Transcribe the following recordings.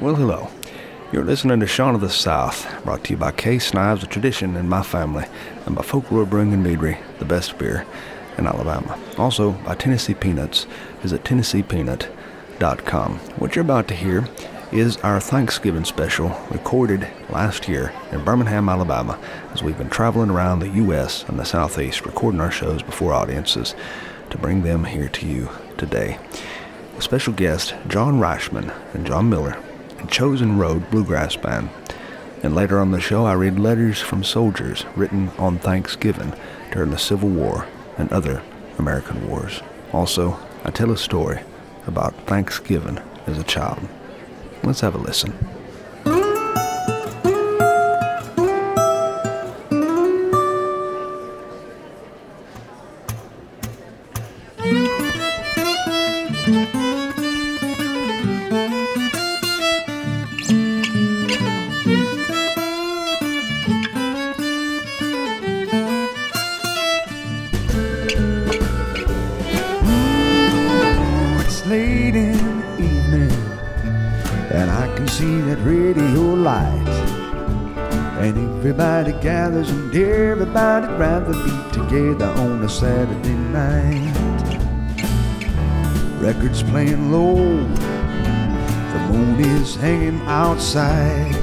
Well, hello. You're listening to Sean of the South, brought to you by Case Knives, a tradition in my family, and by Folklore Brewing and Meadery, the best beer in Alabama. Also by Tennessee Peanuts. Visit TennesseePeanut.com. What you're about to hear is our Thanksgiving special recorded last year in Birmingham, Alabama, as we've been traveling around the U.S. and the Southeast recording our shows before audiences to bring them here to you today. With special guest John Reischman and John Miller Chosen Road Bluegrass Band. And later on the show, I read letters from soldiers written on Thanksgiving during the Civil War and other American wars. Also, I tell a story about Thanksgiving as a child. Let's have a listen. Be together on a Saturday night. Records playing low, the moon is hanging outside.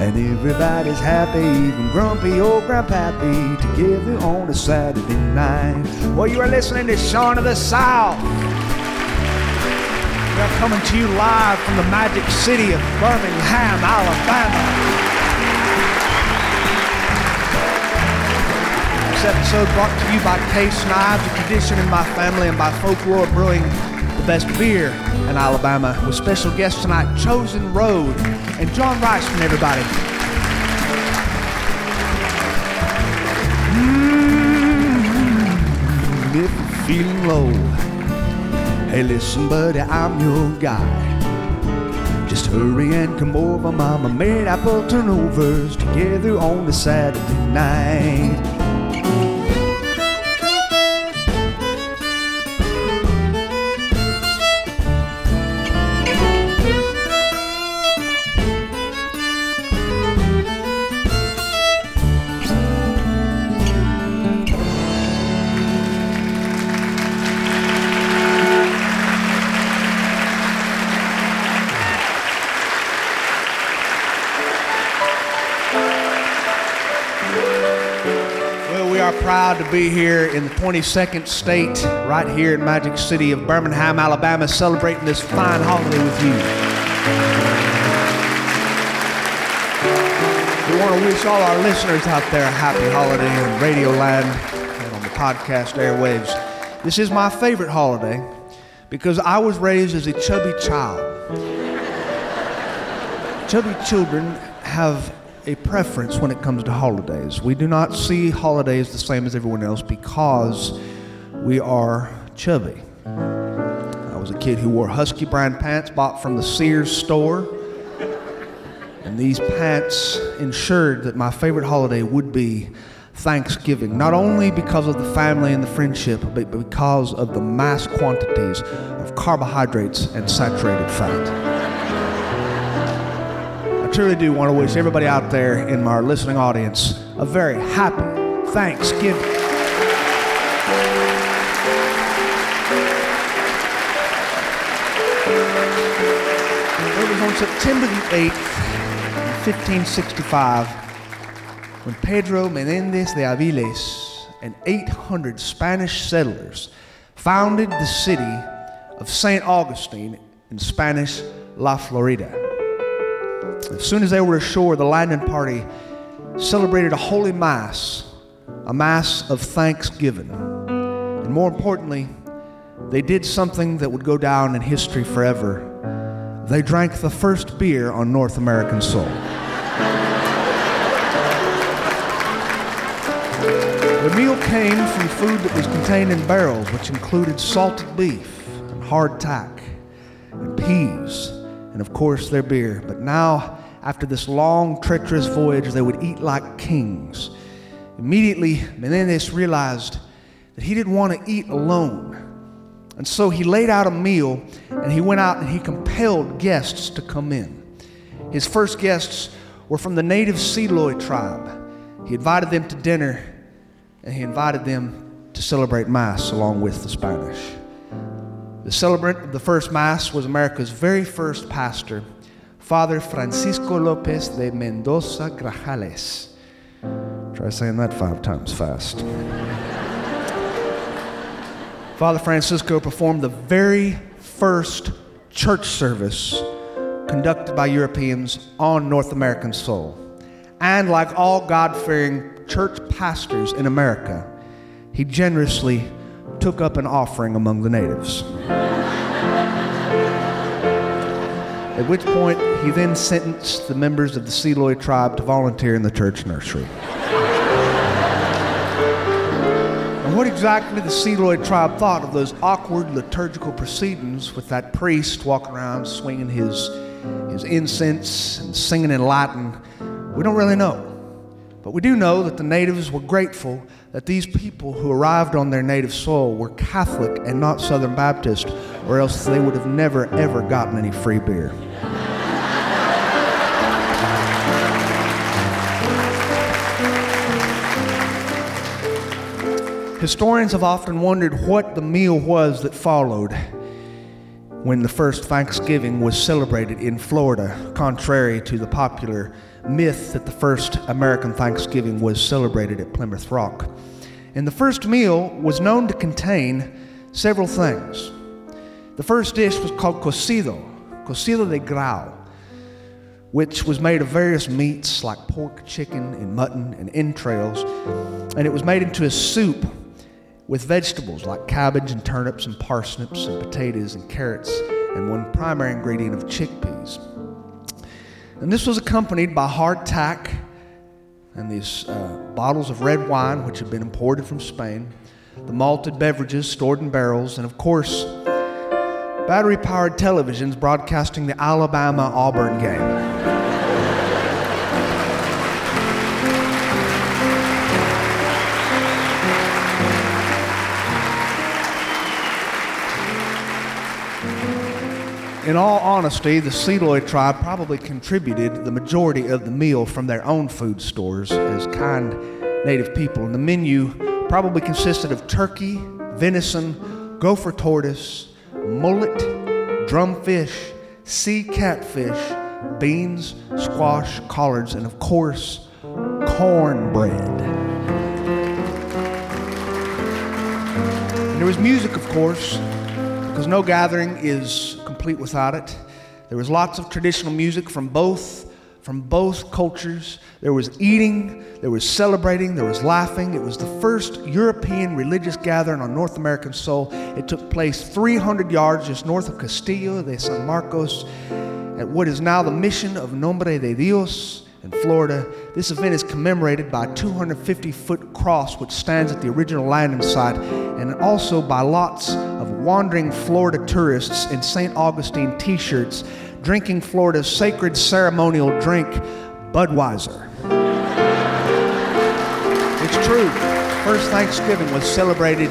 And everybody's happy, even grumpy old grandpappy, together on a Saturday night. Well, you are listening to Sean of the South. We are coming to you live from the magic city of Birmingham, Alabama. This episode brought to you by Case Knives, a tradition in my family, and by Folklore Brewing, the best beer in Alabama, with special guests tonight, Chosen Road and John Rice from everybody. Mm, if you're feeling low, hey, listen, buddy, I'm your guy. Just hurry and come over, Mama made apple turnovers together on the Saturday night. Be here in the 22nd state, right here in Magic City of Birmingham, Alabama, celebrating this fine holiday with you. We want to wish all our listeners out there a happy holiday in Radio Land and on the podcast airwaves. This is my favorite holiday because I was raised as a chubby child. Chubby children have a preference when it comes to holidays. We do not see holidays the same as everyone else because we are chubby. I was a kid who wore husky brand pants bought from the Sears store. And these pants ensured that my favorite holiday would be Thanksgiving, not only because of the family and the friendship, but because of the mass quantities of carbohydrates and saturated fat. Truly do want to wish everybody out there in our listening audience a very happy Thanksgiving. It was on September the 8th, 1565, when Pedro Menendez de Aviles and 800 Spanish settlers founded the city of St. Augustine in Spanish La Florida. As soon as they were ashore, the landing party celebrated a holy mass, a mass of thanksgiving. And more importantly, they did something that would go down in history forever. They drank the first beer on North American soil. The meal came from food that was contained in barrels, which included salted beef and hardtack and peas, and of course their beer. But now, after this long, treacherous voyage, they would eat like kings. Immediately, Menendez realized that he didn't want to eat alone. And so he laid out a meal and he went out and he compelled guests to come in. His first guests were from the native Seloy tribe. He invited them to dinner and he invited them to celebrate Mass along with the Spanish. The celebrant of the first Mass was America's very first pastor, Father Francisco Lopez de Mendoza Grajales. Try saying that five times fast. Father Francisco performed the very first church service conducted by Europeans on North American soil. And like all God fearing church pastors in America, he generously took up an offering among the natives. At which point, he then sentenced the members of the Seloy tribe to volunteer in the church nursery. and what exactly the Seloy tribe thought of those awkward liturgical proceedings with that priest walking around swinging his, his incense and singing in Latin, we don't really know. But we do know that the natives were grateful that these people who arrived on their native soil were Catholic and not Southern Baptist, or else they would have never, ever gotten any free beer. Historians have often wondered what the meal was that followed when the first Thanksgiving was celebrated in Florida, contrary to the popular myth that the first American Thanksgiving was celebrated at Plymouth Rock. And the first meal was known to contain several things. The first dish was called cocido, cocido de grau, which was made of various meats like pork, chicken, and mutton and entrails, and it was made into a soup with vegetables like cabbage and turnips and parsnips and potatoes and carrots and one primary ingredient of chickpeas. And this was accompanied by hardtack and these uh, bottles of red wine, which had been imported from Spain, the malted beverages stored in barrels, and of course, battery powered televisions broadcasting the Alabama Auburn game. In all honesty, the Seloy tribe probably contributed the majority of the meal from their own food stores as kind native people. And the menu probably consisted of turkey, venison, gopher tortoise, mullet, drumfish, sea catfish, beans, squash, collards, and of course, cornbread. And there was music, of course, because no gathering is complete without it. There was lots of traditional music from both from both cultures. There was eating, there was celebrating, there was laughing. It was the first European religious gathering on North American soil. It took place 300 yards just north of Castillo de San Marcos at what is now the mission of Nombre de Dios in Florida. This event is commemorated by a 250 foot cross which stands at the original landing site and also by lots of wandering Florida tourists in St. Augustine t shirts drinking Florida's sacred ceremonial drink, Budweiser. It's true. First Thanksgiving was celebrated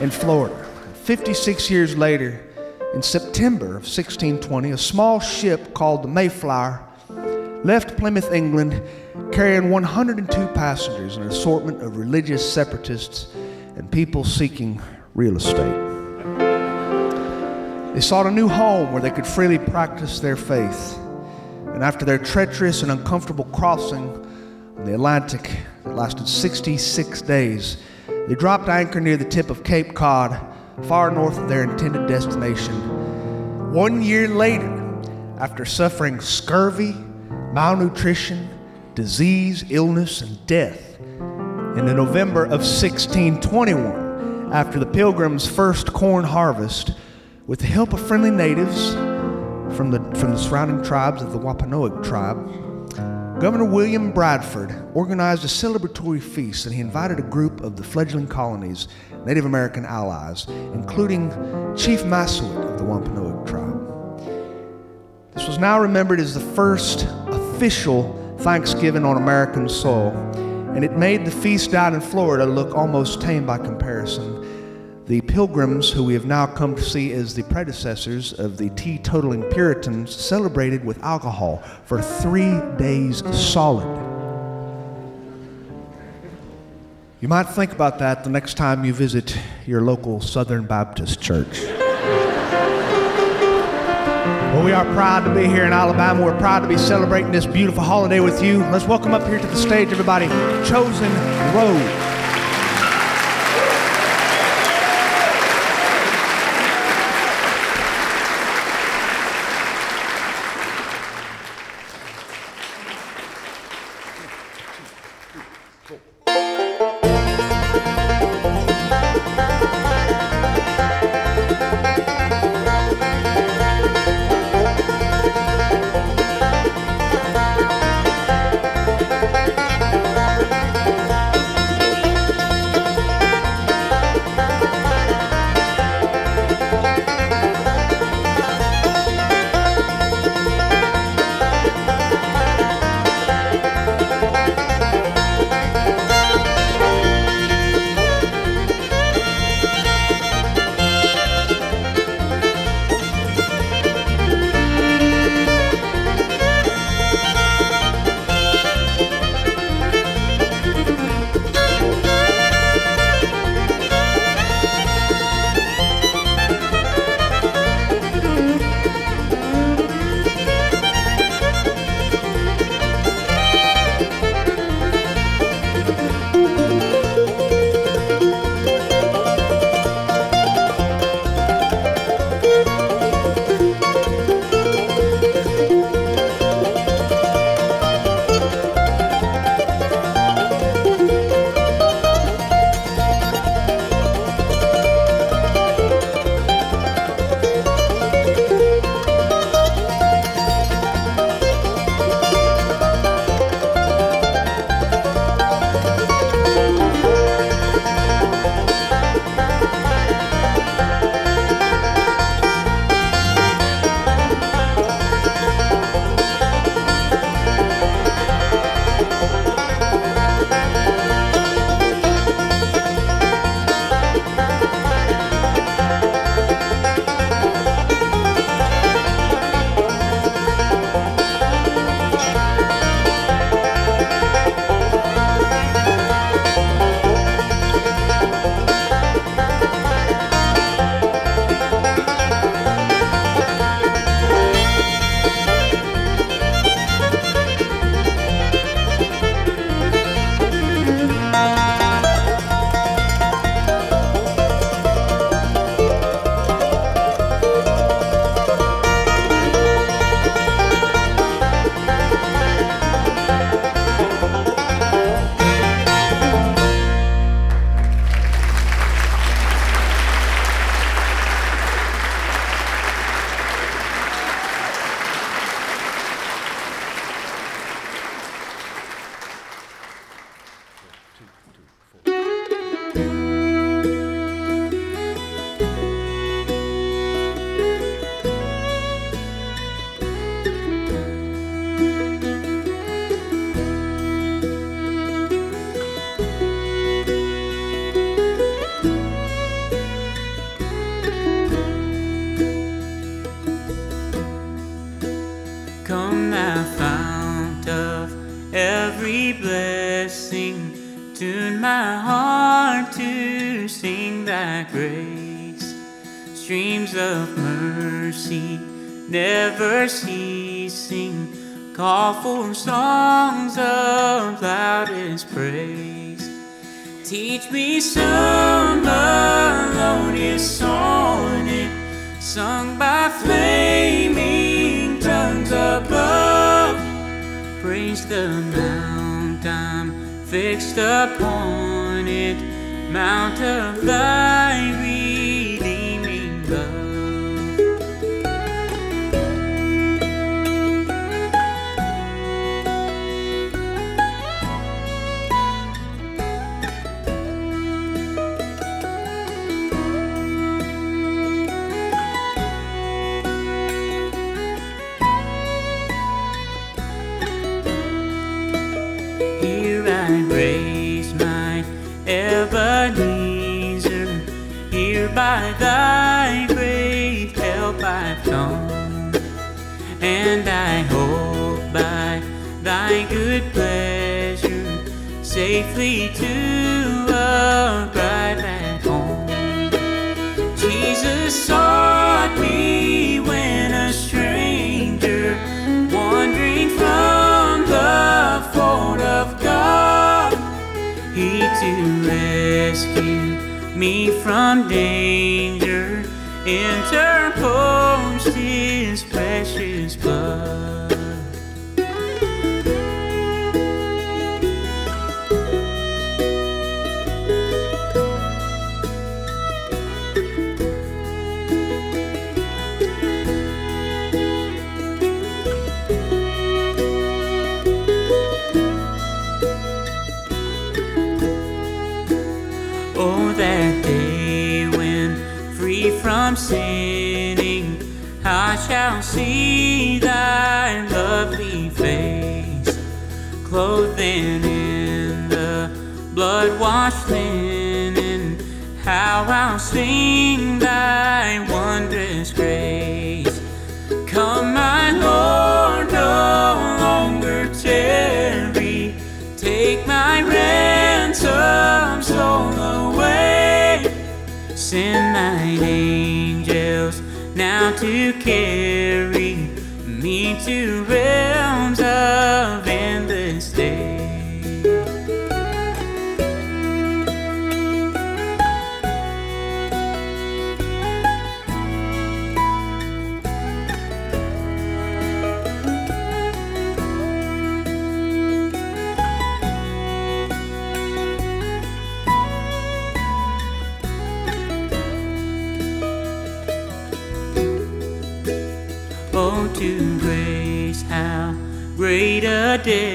in Florida. 56 years later, in September of 1620, a small ship called the Mayflower left Plymouth, England, carrying 102 passengers, an assortment of religious separatists and people seeking real estate. They sought a new home where they could freely practice their faith. And after their treacherous and uncomfortable crossing on the Atlantic that lasted 66 days, they dropped anchor near the tip of Cape Cod, far north of their intended destination. One year later, after suffering scurvy, malnutrition, disease, illness, and death, in the November of 1621, after the pilgrims' first corn harvest, with the help of friendly natives from the, from the surrounding tribes of the Wampanoag tribe, Governor William Bradford organized a celebratory feast and he invited a group of the fledgling colony's Native American allies, including Chief Massasoit of the Wampanoag tribe. This was now remembered as the first official Thanksgiving on American soil, and it made the feast down in Florida look almost tame by comparison. The Pilgrims, who we have now come to see as the predecessors of the teetotaling Puritans, celebrated with alcohol for three days solid. You might think about that the next time you visit your local Southern Baptist church. Well, we are proud to be here in Alabama. We're proud to be celebrating this beautiful holiday with you. Let's welcome up here to the stage, everybody, Chosen Road. For songs of loudest praise. Teach me some melodious sonnet sung by flaming tongues above. Praise the mount I'm fixed upon it, mount of thy and I hope by thy good pleasure safely to arrive at home. Jesus sought me when a stranger, wandering from the fold of God, he to rescue me from danger interposed his see thy lovely face, clothed in the blood washed linen. How I'll sing thy wondrous grace. Come, my Lord, no longer tarry. Take my ransom soul away. Send thine angels now to carry me to realms great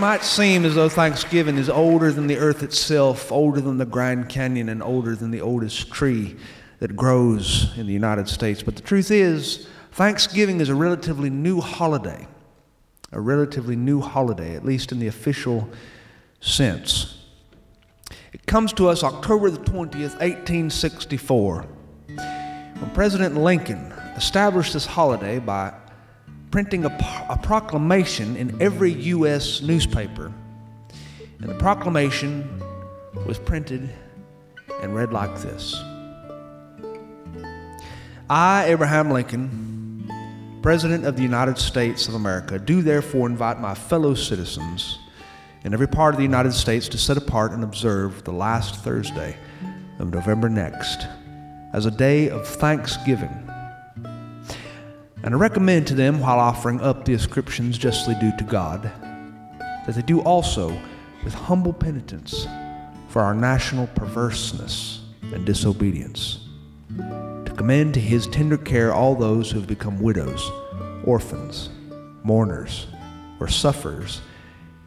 might seem as though Thanksgiving is older than the earth itself, older than the Grand Canyon, and older than the oldest tree that grows in the United States. But the truth is, Thanksgiving is a relatively new holiday. A relatively new holiday, at least in the official sense. It comes to us October the 20th, 1864, when President Lincoln established this holiday by printing a, a, proclamation in every U.S. newspaper. And the proclamation was printed and read like this I, Abraham Lincoln, President of the United States of America, do therefore invite my fellow citizens in every part of the United States to set apart and observe the last Thursday of November next as a day of thanksgiving and I recommend to them, while offering up the ascriptions justly due to God, that they do also with humble penitence for our national perverseness and disobedience, to commend to his tender care all those who have become widows, orphans, mourners, or sufferers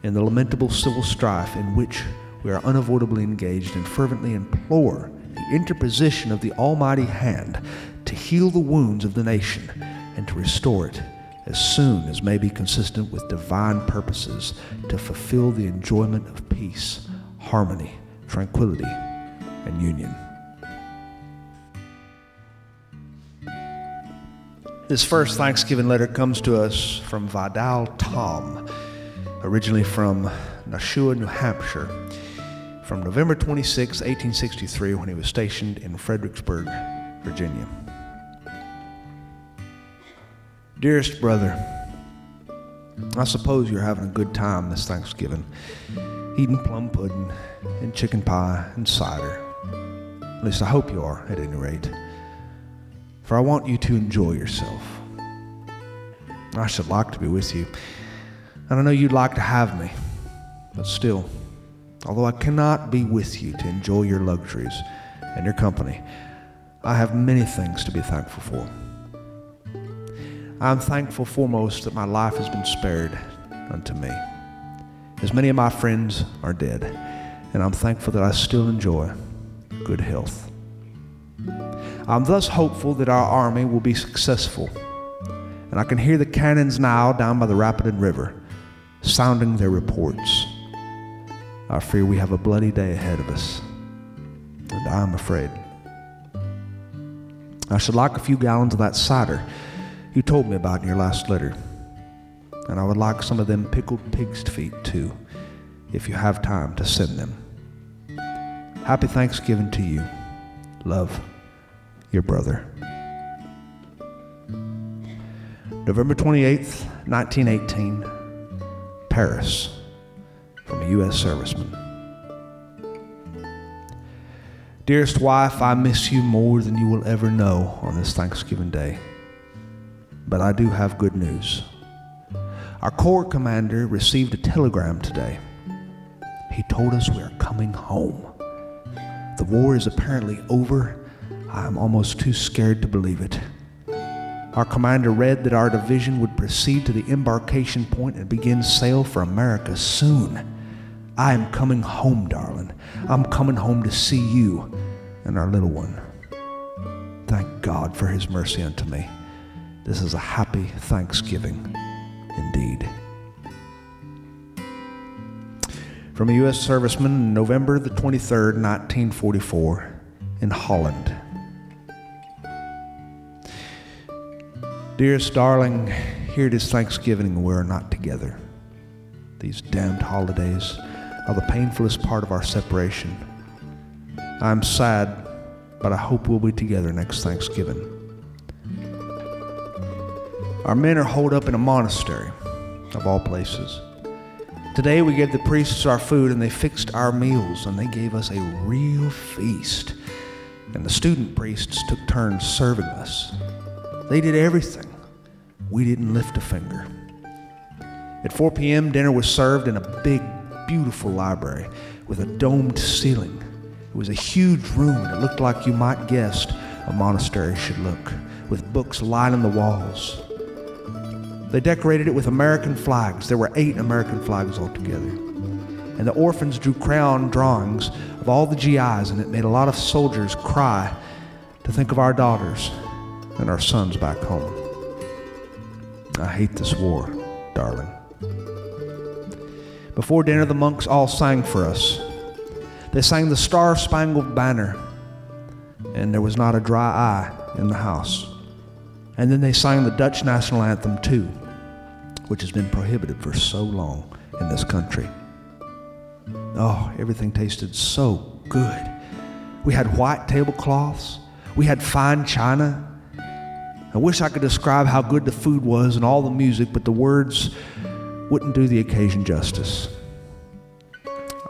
in the lamentable civil strife in which we are unavoidably engaged, and fervently implore the interposition of the Almighty hand to heal the wounds of the nation and to restore it as soon as may be consistent with divine purposes to fulfill the enjoyment of peace, harmony, tranquility, and union. This first Thanksgiving letter comes to us from Vidal Tom, originally from Nashua, New Hampshire, from November 26, 1863, when he was stationed in Fredericksburg, Virginia. Dearest brother, I suppose you're having a good time this Thanksgiving, eating plum pudding and chicken pie and cider. At least I hope you are, at any rate. For I want you to enjoy yourself. I should like to be with you, and I know you'd like to have me, but still, although I cannot be with you to enjoy your luxuries and your company, I have many things to be thankful for. I'm thankful foremost that my life has been spared unto me. As many of my friends are dead, and I'm thankful that I still enjoy good health. I'm thus hopeful that our army will be successful, and I can hear the cannons now down by the Rapidan River sounding their reports. I fear we have a bloody day ahead of us, and I'm afraid. I should like a few gallons of that cider you told me about in your last letter. And I would like some of them pickled pig's feet too, if you have time to send them. Happy Thanksgiving to you. Love, your brother. November 28th, 1918, Paris, from a U.S. serviceman. Dearest wife, I miss you more than you will ever know on this Thanksgiving Day. But I do have good news. Our Corps commander received a telegram today. He told us we are coming home. The war is apparently over. I am almost too scared to believe it. Our commander read that our division would proceed to the embarkation point and begin sail for America soon. I am coming home, darling. I'm coming home to see you and our little one. Thank God for his mercy unto me. This is a happy Thanksgiving indeed. From a U.S. serviceman, November the 23rd, 1944, in Holland. Dearest darling, here it is Thanksgiving and we are not together. These damned holidays are the painfulest part of our separation. I'm sad, but I hope we'll be together next Thanksgiving. Our men are holed up in a monastery, of all places. Today we gave the priests our food and they fixed our meals and they gave us a real feast. And the student priests took turns serving us. They did everything. We didn't lift a finger. At 4 p.m., dinner was served in a big, beautiful library with a domed ceiling. It was a huge room and it looked like you might guess a monastery should look, with books lining the walls. They decorated it with American flags. There were eight American flags altogether. And the orphans drew crayon drawings of all the GIs, and it made a lot of soldiers cry to think of our daughters and our sons back home. I hate this war, darling. Before dinner, the monks all sang for us. They sang the Star Spangled Banner, and there was not a dry eye in the house. And then they sang the Dutch national anthem, too which has been prohibited for so long in this country. Oh, everything tasted so good. We had white tablecloths, we had fine china. I wish I could describe how good the food was and all the music, but the words wouldn't do the occasion justice.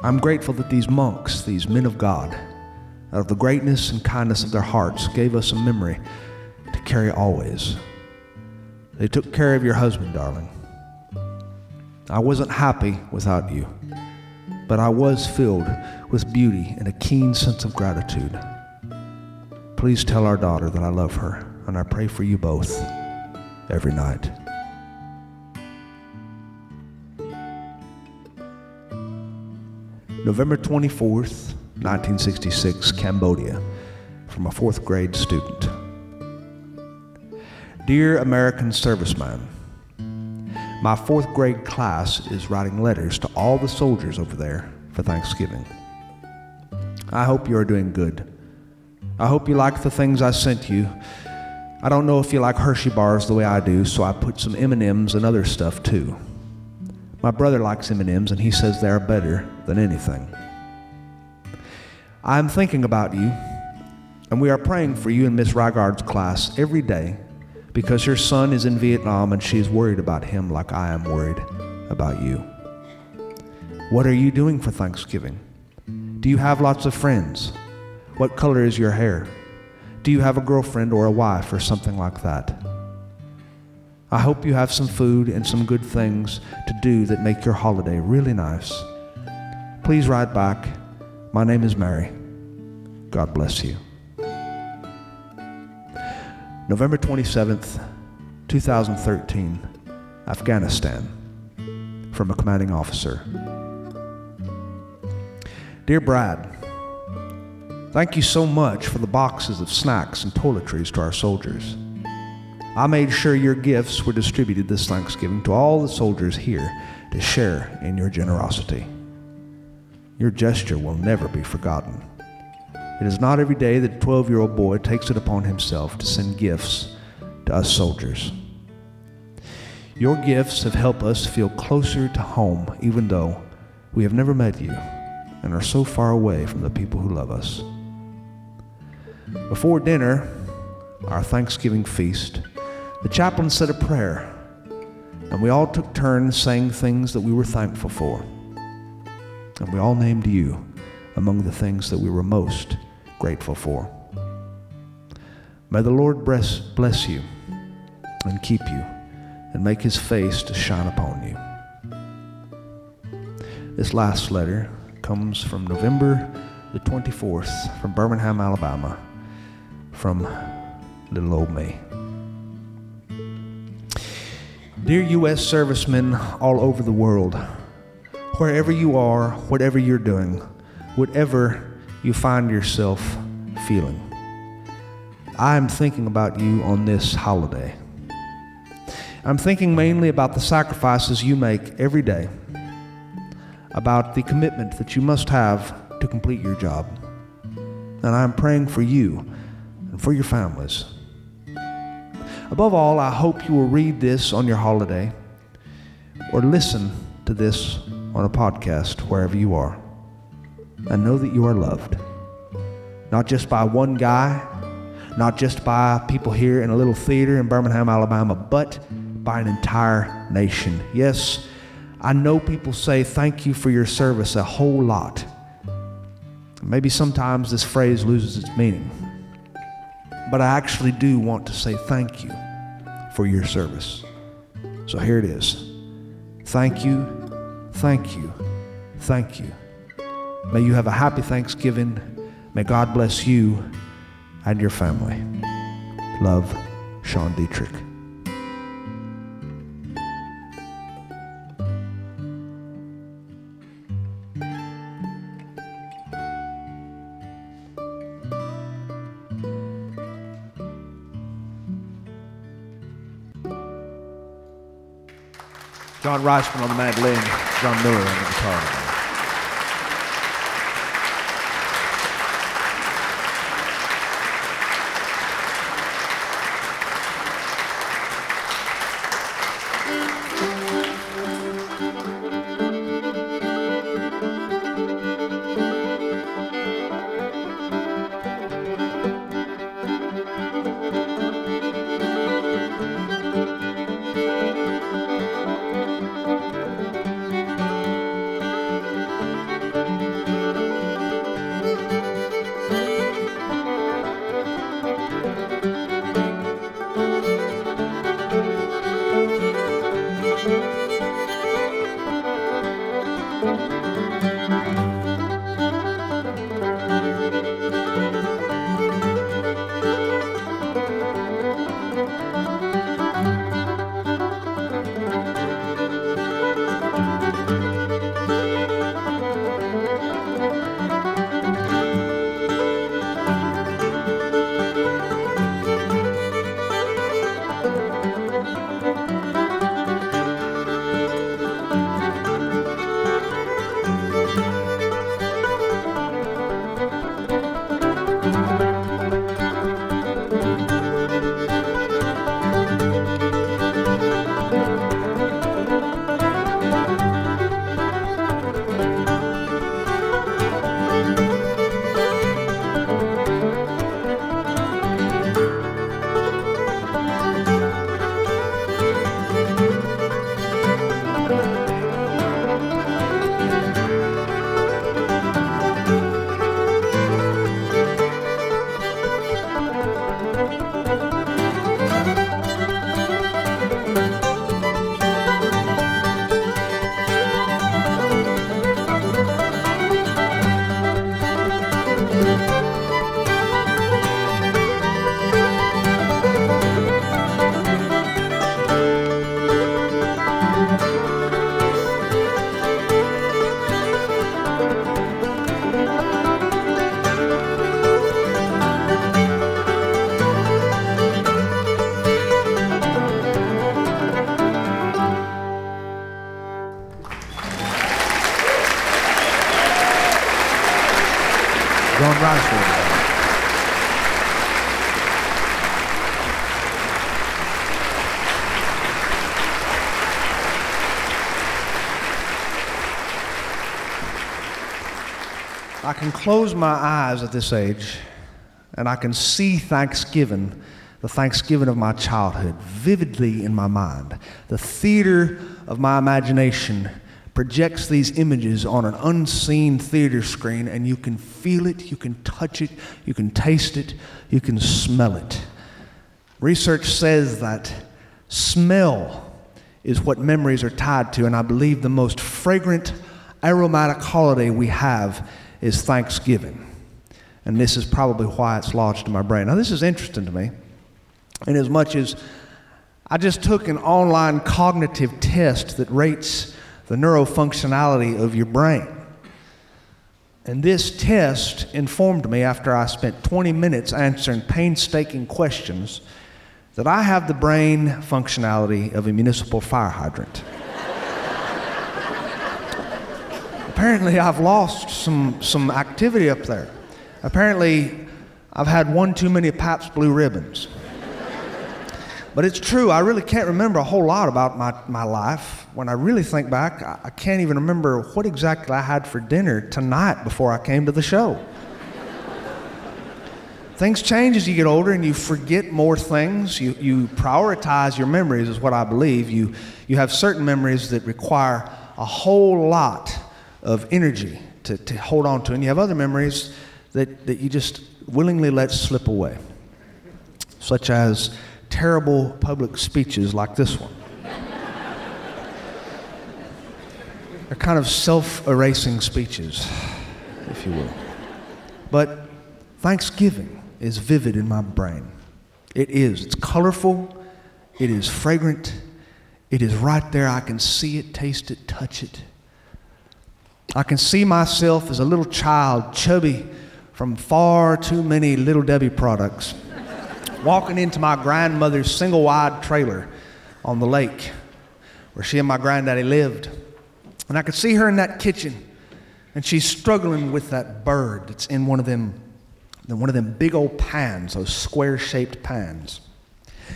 I'm grateful that these monks, these men of God, out of the greatness and kindness of their hearts, gave us a memory to carry always. They took care of your husband, darling. I wasn't happy without you, but I was filled with beauty and a keen sense of gratitude. Please tell our daughter that I love her, and I pray for you both every night. November 24th, 1966, Cambodia, from a fourth grade student. Dear American serviceman, my fourth grade class is writing letters to all the soldiers over there for Thanksgiving. I hope you are doing good. I hope you like the things I sent you. I don't know if you like Hershey bars the way I do, so I put some M&Ms and other stuff too. My brother likes M&Ms and he says they are better than anything. I am thinking about you, and we are praying for you in Miss Rygard's class every day because her son is in Vietnam and she is worried about him like I am worried about you. What are you doing for Thanksgiving? Do you have lots of friends? What color is your hair? Do you have a girlfriend or a wife or something like that? I hope you have some food and some good things to do that make your holiday really nice. Please write back. My name is Mary. God bless you. November 27th, 2013, Afghanistan, from a commanding officer. Dear Brad, thank you so much for the boxes of snacks and toiletries to our soldiers. I made sure your gifts were distributed this Thanksgiving to all the soldiers here to share in your generosity. Your gesture will never be forgotten. It is not every day that a 12 year old boy takes it upon himself to send gifts to us soldiers. Your gifts have helped us feel closer to home, even though we have never met you and are so far away from the people who love us. Before dinner, our Thanksgiving feast, the chaplain said a prayer, and we all took turns saying things that we were thankful for. And we all named you among the things that we were most grateful for. May the Lord bless, bless you and keep you and make his face to shine upon you. This last letter comes from November the 24th from Birmingham, Alabama, from little old me. Dear U.S. servicemen all over the world, wherever you are, whatever you're doing, whatever you find yourself feeling. I am thinking about you on this holiday. I'm thinking mainly about the sacrifices you make every day, about the commitment that you must have to complete your job. And I'm praying for you and for your families. Above all, I hope you will read this on your holiday or listen to this on a podcast wherever you are and know that you are loved. Not just by one guy, not just by people here in a little theater in Birmingham, Alabama, but by an entire nation. Yes, I know people say thank you for your service a whole lot. Maybe sometimes this phrase loses its meaning. But I actually do want to say thank you for your service. So here it is. Thank you, thank you, thank you. May you have a happy Thanksgiving. May God bless you and your family. Love, Sean Dietrich. John Reischman on the mandolin, John Miller on the guitar. Close my eyes at this age and I can see Thanksgiving, the Thanksgiving of my childhood, vividly in my mind. The theater of my imagination projects these images on an unseen theater screen, and you can feel it, you can touch it, you can taste it, you can smell it. Research says that smell is what memories are tied to, and I believe the most fragrant, aromatic holiday we have is Thanksgiving. And this is probably why it's lodged in my brain. Now, this is interesting to me, in as much as I just took an online cognitive test that rates the neurofunctionality of your brain. And this test informed me after I spent 20 minutes answering painstaking questions that I have the brain functionality of a municipal fire hydrant. Apparently, I've lost some, some activity up there. Apparently, I've had one too many Pabst Blue Ribbons. But it's true, I really can't remember a whole lot about my, my life. When I really think back, I, I can't even remember what exactly I had for dinner tonight before I came to the show. things change as you get older and you forget more things. You, you prioritize your memories, is what I believe. You, you have certain memories that require a whole lot of energy to, to hold on to, and you have other memories that, that you just willingly let slip away, such as terrible public speeches like this one. They're kind of self erasing speeches, if you will. But Thanksgiving is vivid in my brain. It is. It's colorful, it is fragrant, it is right there. I can see it, taste it, touch it. I can see myself as a little child, chubby from far too many Little Debbie products walking into my grandmother's single wide trailer on the lake where she and my granddaddy lived. And I could see her in that kitchen, and she's struggling with that bird that's in one of them, one of them big old pans, those square shaped pans.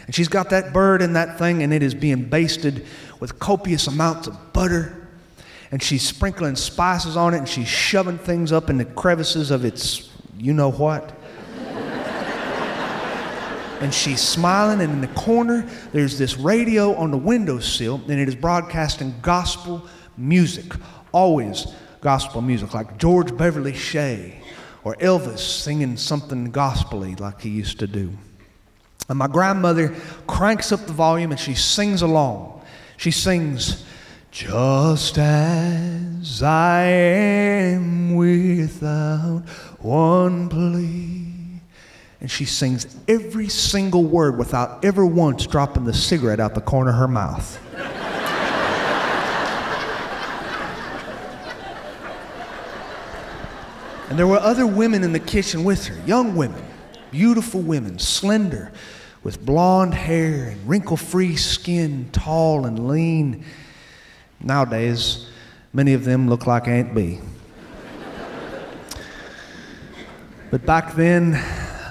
And she's got that bird in that thing, and it is being basted with copious amounts of butter. And she's sprinkling spices on it, and she's shoving things up in the crevices of its you know what and she's smiling, and in the corner, there's this radio on the windowsill, and it is broadcasting gospel music. Always gospel music, like George Beverly Shea or Elvis singing something gospelly like he used to do. And my grandmother cranks up the volume and she sings along. She sings, Just as I am without one plea and she sings every single word without ever once dropping the cigarette out the corner of her mouth. and there were other women in the kitchen with her, young women, beautiful women, slender, with blonde hair and wrinkle free skin, tall and lean. Nowadays, many of them look like Aunt Bee. but back then,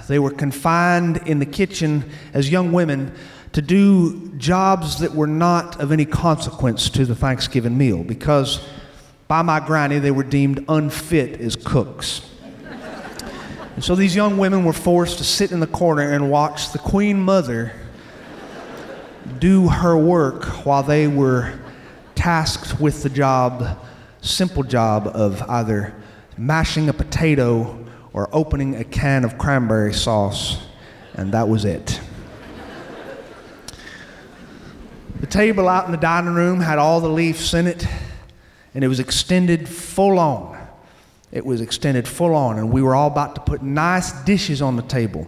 they were confined in the kitchen as young women to do jobs that were not of any consequence to the Thanksgiving meal because by my granny they were deemed unfit as cooks. And so these young women were forced to sit in the corner and watch the Queen Mother do her work while they were tasked with the job, simple job of either mashing a potato or opening a can of cranberry sauce, and that was it. the table out in the dining room had all the leaves in it, and it was extended full on. It was extended full on, and we were all about to put nice dishes on the table.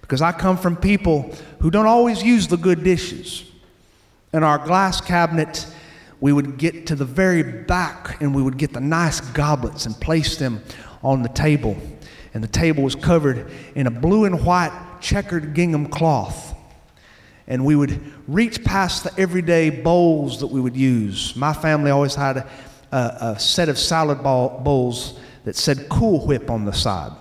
Because I come from people who don't always use the good dishes. And our glass cabinet, we would get to the very back and we would get the nice goblets and place them on the table and the table was covered in a blue and white checkered gingham cloth. And we would reach past the everyday bowls that we would use. My family always had a, a, set of salad bowls that said Cool Whip on the side.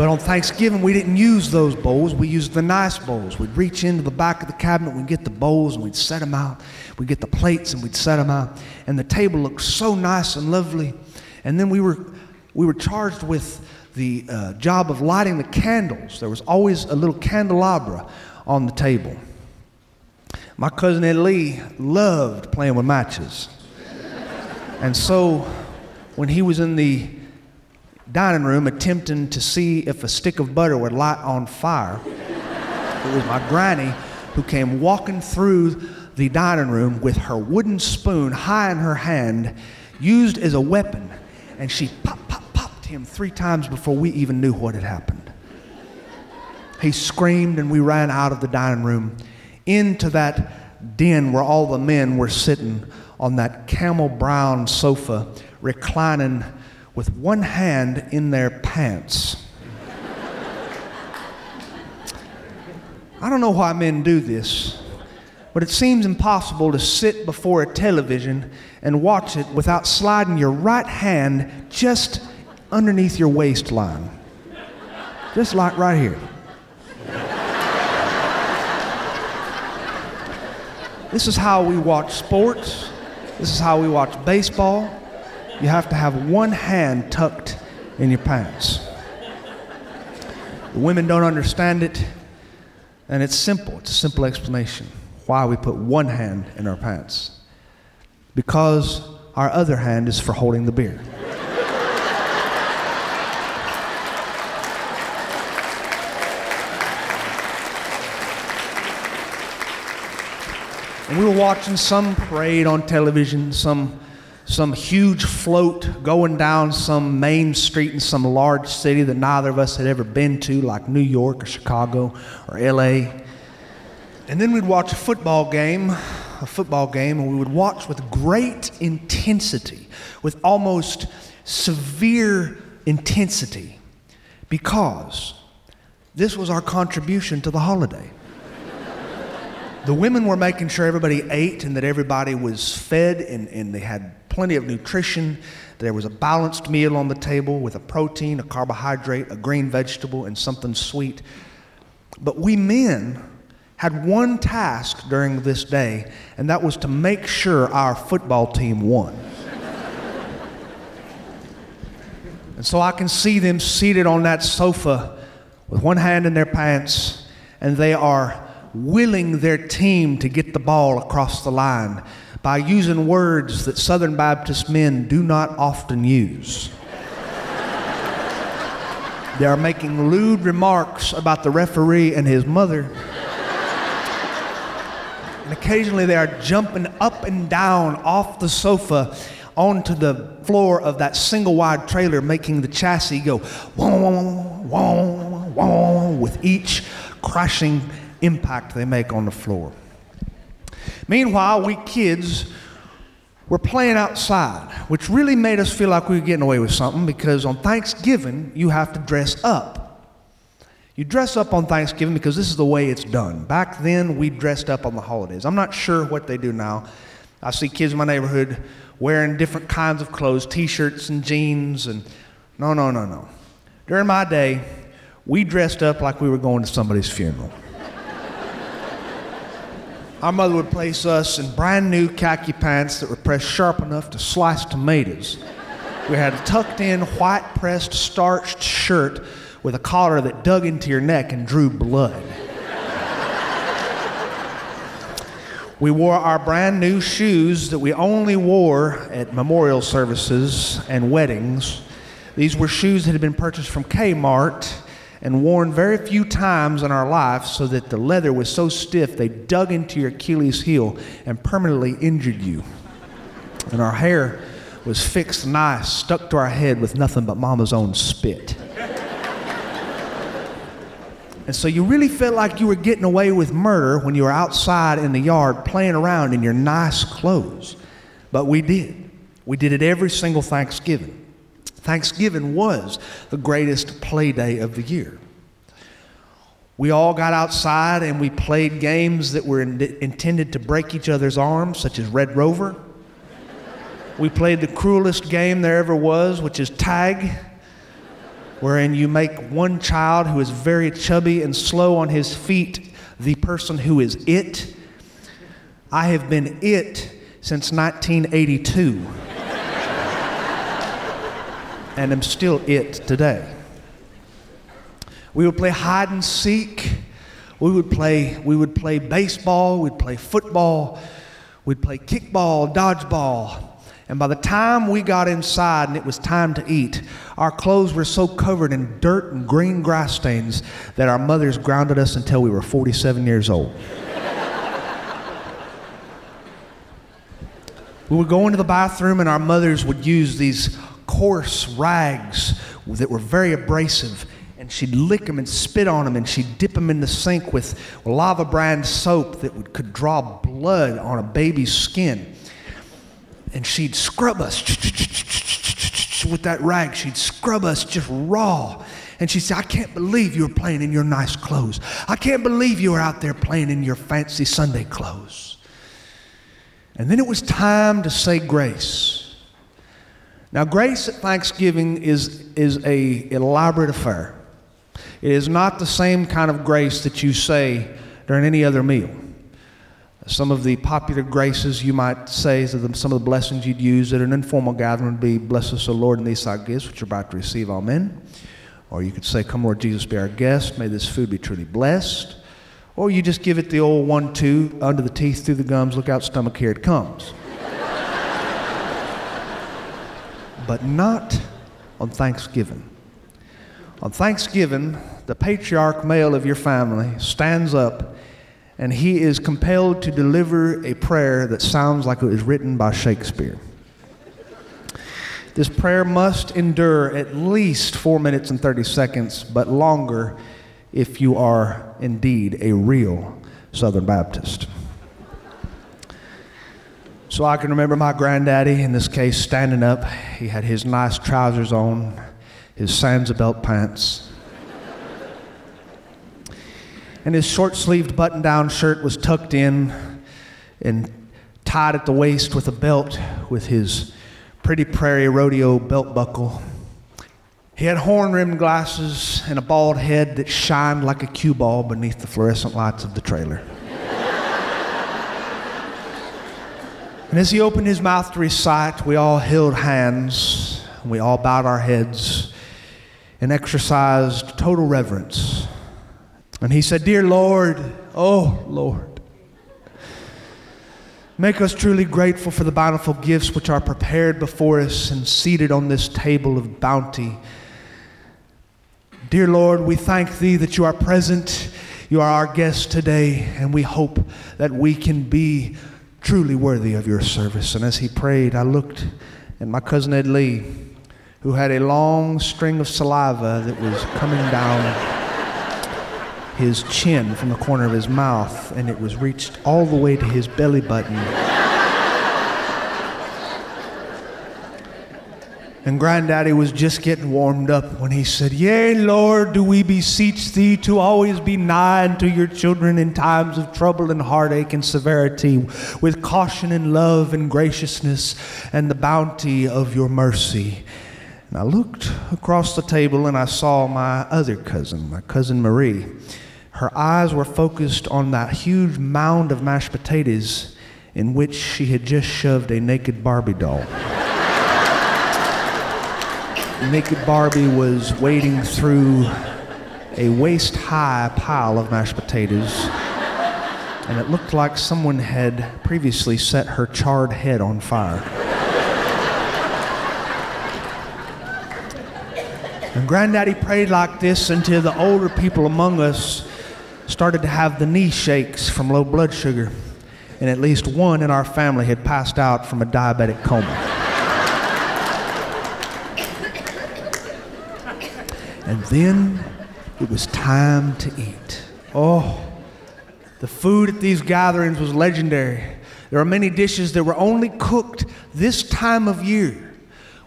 But on Thanksgiving, we didn't use those bowls. We used the nice bowls. We'd reach into the back of the cabinet, we'd get the bowls, and we'd set them out. We'd get the plates, and we'd set them out. And the table looked so nice and lovely. And then we were, we were charged with the uh, job of lighting the candles. There was always a little candelabra on the table. My cousin Ed Lee loved playing with matches. and so when he was in the dining room attempting to see if a stick of butter would light on fire. it was my granny who came walking through the dining room with her wooden spoon high in her hand, used as a weapon, and she pop, pop, popped him three times before we even knew what had happened. He screamed, and we ran out of the dining room into that den where all the men were sitting on that camel brown sofa, reclining with one hand in their pants. I don't know why men do this, but it seems impossible to sit before a television and watch it without sliding your right hand just underneath your waistline. Just like right here. This is how we watch sports. This is how we watch baseball you have to have one hand tucked in your pants. The women don't understand it, and it's simple. It's a simple explanation why we put one hand in our pants. Because our other hand is for holding the beer. and we were watching some parade on television, some some huge float going down some main street in some large city that neither of us had ever been to, like New York or Chicago or LA. And then we'd watch a football game, a football game, and we would watch with great intensity, with almost severe intensity, because this was our contribution to the holiday. the women were making sure everybody ate and that everybody was fed and, and they had plenty of nutrition. There was a balanced meal on the table with a protein, a carbohydrate, a green vegetable, and something sweet. But we men had one task during this day, and that was to make sure our football team won. and so I can see them seated on that sofa with one hand in their pants, and they are willing their team to get the ball across the line by using words that Southern Baptist men do not often use. they are making lewd remarks about the referee and his mother. and occasionally they are jumping up and down off the sofa onto the floor of that single wide trailer, making the chassis go wong, wong, wong, with each crashing impact they make on the floor. Meanwhile, we kids were playing outside, which really made us feel like we were getting away with something because on Thanksgiving, you have to dress up. You dress up on Thanksgiving because this is the way it's done. Back then, we dressed up on the holidays. I'm not sure what they do now. I see kids in my neighborhood wearing different kinds of clothes, t shirts and jeans, and no, no, no, no. During my day, we dressed up like we were going to somebody's funeral. Our mother would place us in brand new khaki pants that were pressed sharp enough to slice tomatoes. We had a tucked in, white pressed, starched shirt with a collar that dug into your neck and drew blood. we wore our brand new shoes that we only wore at memorial services and weddings. These were shoes that had been purchased from Kmart and worn very few times in our life so that the leather was so stiff they dug into your Achilles heel and permanently injured you. And our hair was fixed nice, stuck to our head with nothing but mama's own spit. And so you really felt like you were getting away with murder when you were outside in the yard playing around in your nice clothes. But we did. We did it every single Thanksgiving. Thanksgiving was the greatest play day of the year. We all got outside and we played games that were in, intended to break each other's arms, such as Red Rover. We played the cruelest game there ever was, which is tag. wherein you make one child who is very chubby and slow on his feet the person who is it. I have been it since 1982 and am still it today. We would play hide and seek. We would play, we would play baseball, we'd play football, we'd play kickball, dodgeball. And by the time we got inside and it was time to eat, our clothes were so covered in dirt and green grass stains that our mothers grounded us until we were 47 years old. we would go into the bathroom and our mothers would use these coarse rags that were very abrasive and she'd lick them and spit on them and she'd dip them in the sink with lava brand soap that would, could draw blood on a baby's skin and she'd scrub us with that rag she'd scrub us just raw and she'd say i can't believe you were playing in your nice clothes i can't believe you were out there playing in your fancy sunday clothes and then it was time to say grace now grace at thanksgiving is, is a elaborate affair it is not the same kind of grace that you say during any other meal. Some of the popular graces you might say, some of the blessings you'd use at an informal gathering would be, Bless us, O Lord, in these our gifts which you're about to receive. Amen. Or you could say, Come, Lord Jesus, be our guest. May this food be truly blessed. Or you just give it the old one, two, under the teeth, through the gums, look out, stomach, here it comes. But not on Thanksgiving. On Thanksgiving, the patriarch male of your family stands up and he is compelled to deliver a prayer that sounds like it was written by Shakespeare. This prayer must endure at least four minutes and 30 seconds, but longer if you are indeed a real Southern Baptist. So I can remember my granddaddy, in this case, standing up. He had his nice trousers on, his Sans-A-Belt pants. and his short sleeved button down shirt was tucked in and tied at the waist with a belt with his pretty prairie rodeo belt buckle. He had horn rimmed glasses and a bald head that shined like a cue ball beneath the fluorescent lights of the trailer. And as he opened his mouth to recite, we all held hands, and we all bowed our heads and exercised total reverence. And he said, Dear Lord, oh Lord, make us truly grateful for the bountiful gifts which are prepared before us and seated on this table of bounty. Dear Lord, we thank thee that you are present. You are our guest today, and we hope that we can be truly worthy of your service. And as he prayed, I looked at my cousin Ed Lee who had a long string of saliva that was coming down his chin from the corner of his mouth, and it was reached all the way to his belly button. And Granddaddy was just getting warmed up when he said, Yea, Lord, do we beseech thee to always be nigh unto your children in times of trouble and heartache and severity, with caution and love and graciousness and the bounty of your mercy. And I looked across the table and I saw my other cousin, my cousin Marie. Her eyes were focused on that huge mound of mashed potatoes in which she had just shoved a naked Barbie doll. naked Barbie was wading through a waist high pile of mashed potatoes, and it looked like someone had previously set her charred head on fire. And Granddaddy prayed like this until the older people among us started to have the knee shakes from low blood sugar. And at least one in our family had passed out from a diabetic coma. And then it was time to eat. Oh, the food at these gatherings was legendary. There are many dishes that were only cooked this time of year.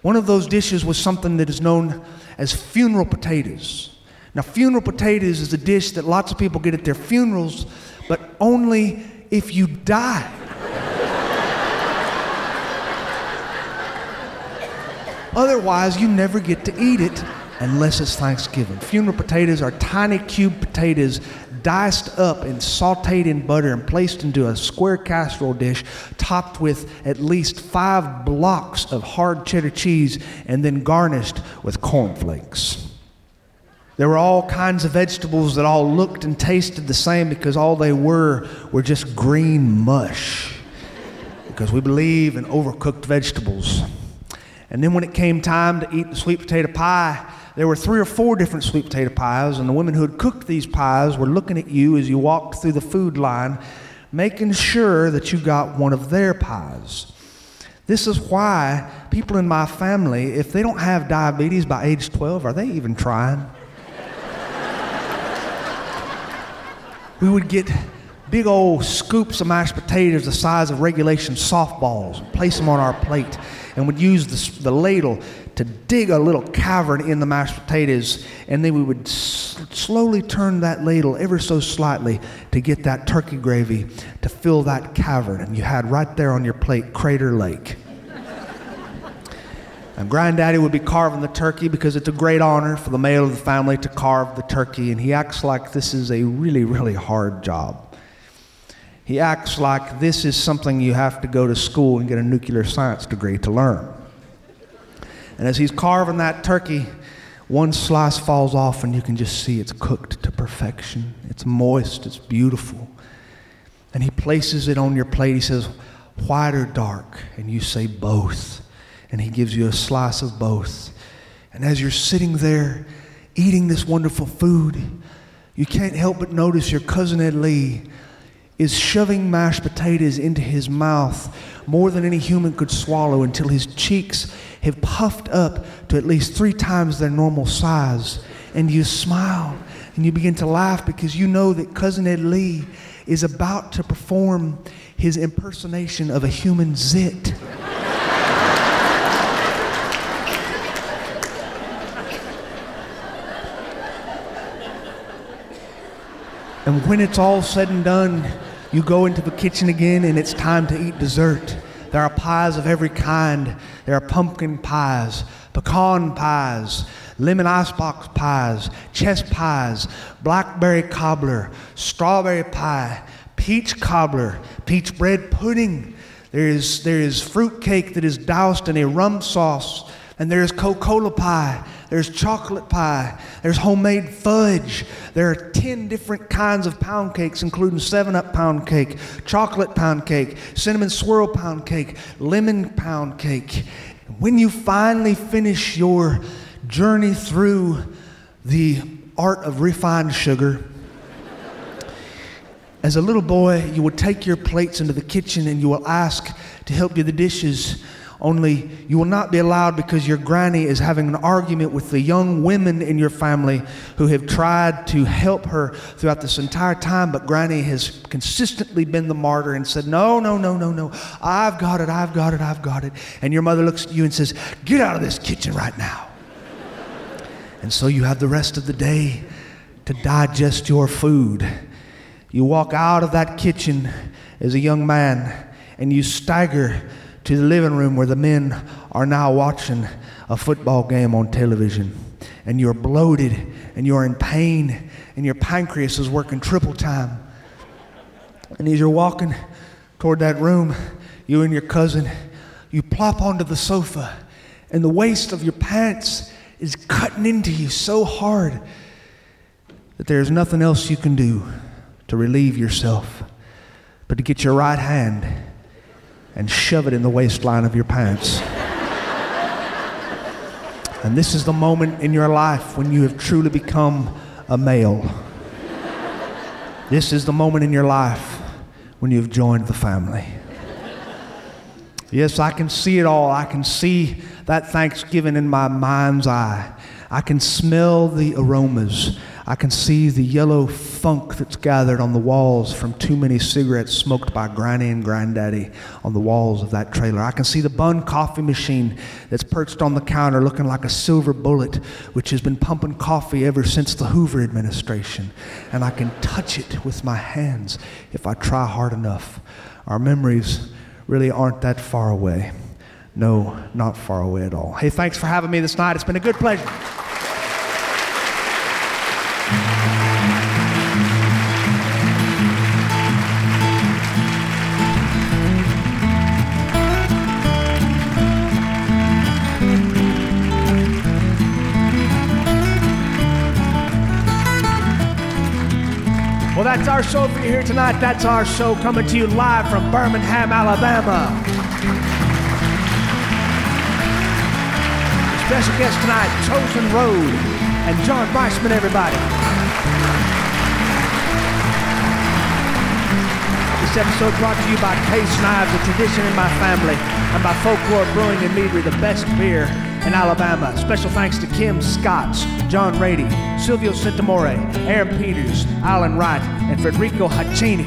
One of those dishes was something that is known as funeral potatoes. Now, funeral potatoes is a dish that lots of people get at their funerals, but only if you die. Otherwise, you never get to eat it unless it's Thanksgiving. Funeral potatoes are tiny cube potatoes diced up and sauteed in butter and placed into a square casserole dish topped with at least five blocks of hard cheddar cheese and then garnished with cornflakes. There were all kinds of vegetables that all looked and tasted the same because all they were were just green mush. Because we believe in overcooked vegetables. And then when it came time to eat the sweet potato pie, there were three or four different sweet potato pies, and the women who had cooked these pies were looking at you as you walked through the food line, making sure that you got one of their pies. This is why people in my family, if they don't have diabetes by age 12, are they even trying? we would get big old scoops of mashed potatoes the size of regulation softballs place them on our plate and would use the, the ladle to dig a little cavern in the mashed potatoes, and then we would s- slowly turn that ladle ever so slightly to get that turkey gravy to fill that cavern. And you had right there on your plate Crater Lake. And Granddaddy would be carving the turkey because it's a great honor for the male of the family to carve the turkey, and he acts like this is a really, really hard job. He acts like this is something you have to go to school and get a nuclear science degree to learn. And as he's carving that turkey, one slice falls off, and you can just see it's cooked to perfection. It's moist, it's beautiful. And he places it on your plate. He says, White or dark? And you say, Both. And he gives you a slice of both. And as you're sitting there eating this wonderful food, you can't help but notice your cousin Ed Lee is shoving mashed potatoes into his mouth more than any human could swallow until his cheeks have puffed up to at least three times their normal size. And you smile and you begin to laugh because you know that Cousin Ed Lee is about to perform his impersonation of a human zit. And when it's all said and done, you go into the kitchen again and it's time to eat dessert. There are pies of every kind. There are pumpkin pies, pecan pies, lemon icebox pies, chess pies, blackberry cobbler, strawberry pie, peach cobbler, peach bread pudding. There is, there is fruit cake that is doused in a rum sauce, and there is Coca-Cola pie. There's chocolate pie. There's homemade fudge. There are 10 different kinds of pound cakes, including 7 Up pound cake, chocolate pound cake, cinnamon swirl pound cake, lemon pound cake. When you finally finish your journey through the art of refined sugar, as a little boy, you would take your plates into the kitchen and you will ask to help do the dishes. Only you will not be allowed because your granny is having an argument with the young women in your family who have tried to help her throughout this entire time, but granny has consistently been the martyr and said, No, no, no, no, no. I've got it, I've got it, I've got it. And your mother looks at you and says, Get out of this kitchen right now. and so you have the rest of the day to digest your food. You walk out of that kitchen as a young man and you stagger to the living room where the men are now watching a football game on television. And you're bloated and you're in pain and your pancreas is working triple time. And as you're walking toward that room, you and your cousin, you plop onto the sofa and the waist of your pants is cutting into you so hard that there's nothing else you can do to relieve yourself, but to get your right hand and shove it in the waistline of your pants. and this is the moment in your life when you have truly become a male. This is the moment in your life when you've joined the family. Yes, I can see it all. I can see that Thanksgiving in my mind's eye. I can smell the aromas. I can see the yellow funk that's gathered on the walls from too many cigarettes smoked by Granny and Granddaddy on the walls of that trailer. I can see the Bunn coffee machine that's perched on the counter looking like a silver bullet, which has been pumping coffee ever since the Hoover administration. And I can touch it with my hands if I try hard enough. Our memories really aren't that far away. No, not far away at all. Hey, thanks for having me this night. It's been a good pleasure. That's our show for you here tonight. That's our show coming to you live from Birmingham, Alabama. Special guest tonight, Chosen Road and John Reischman, everybody. This episode brought to you by Case Knives, a tradition in my family, and by Folklore Brewing and Meadery, the best beer in Alabama. Special thanks to Kim Scotts, John Rady, Silvio Centamore, Aaron Peters, Alan Wright, and Federico Haccini.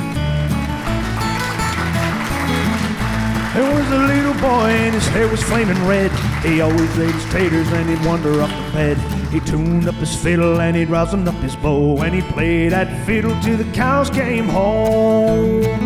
There was a little boy and his hair was flaming red. He always ate his taters and he'd wander up the bed. He tuned up his fiddle and he'd rosin up his bow and he played that fiddle till the cows came home.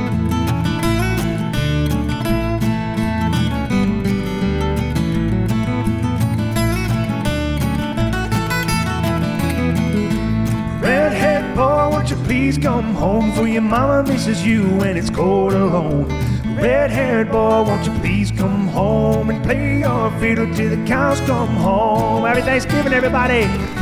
Come home? For your mama misses you and it's cold alone. Red-haired boy, won't you please come home and play your fiddle till the cows come home? Happy Thanksgiving, everybody!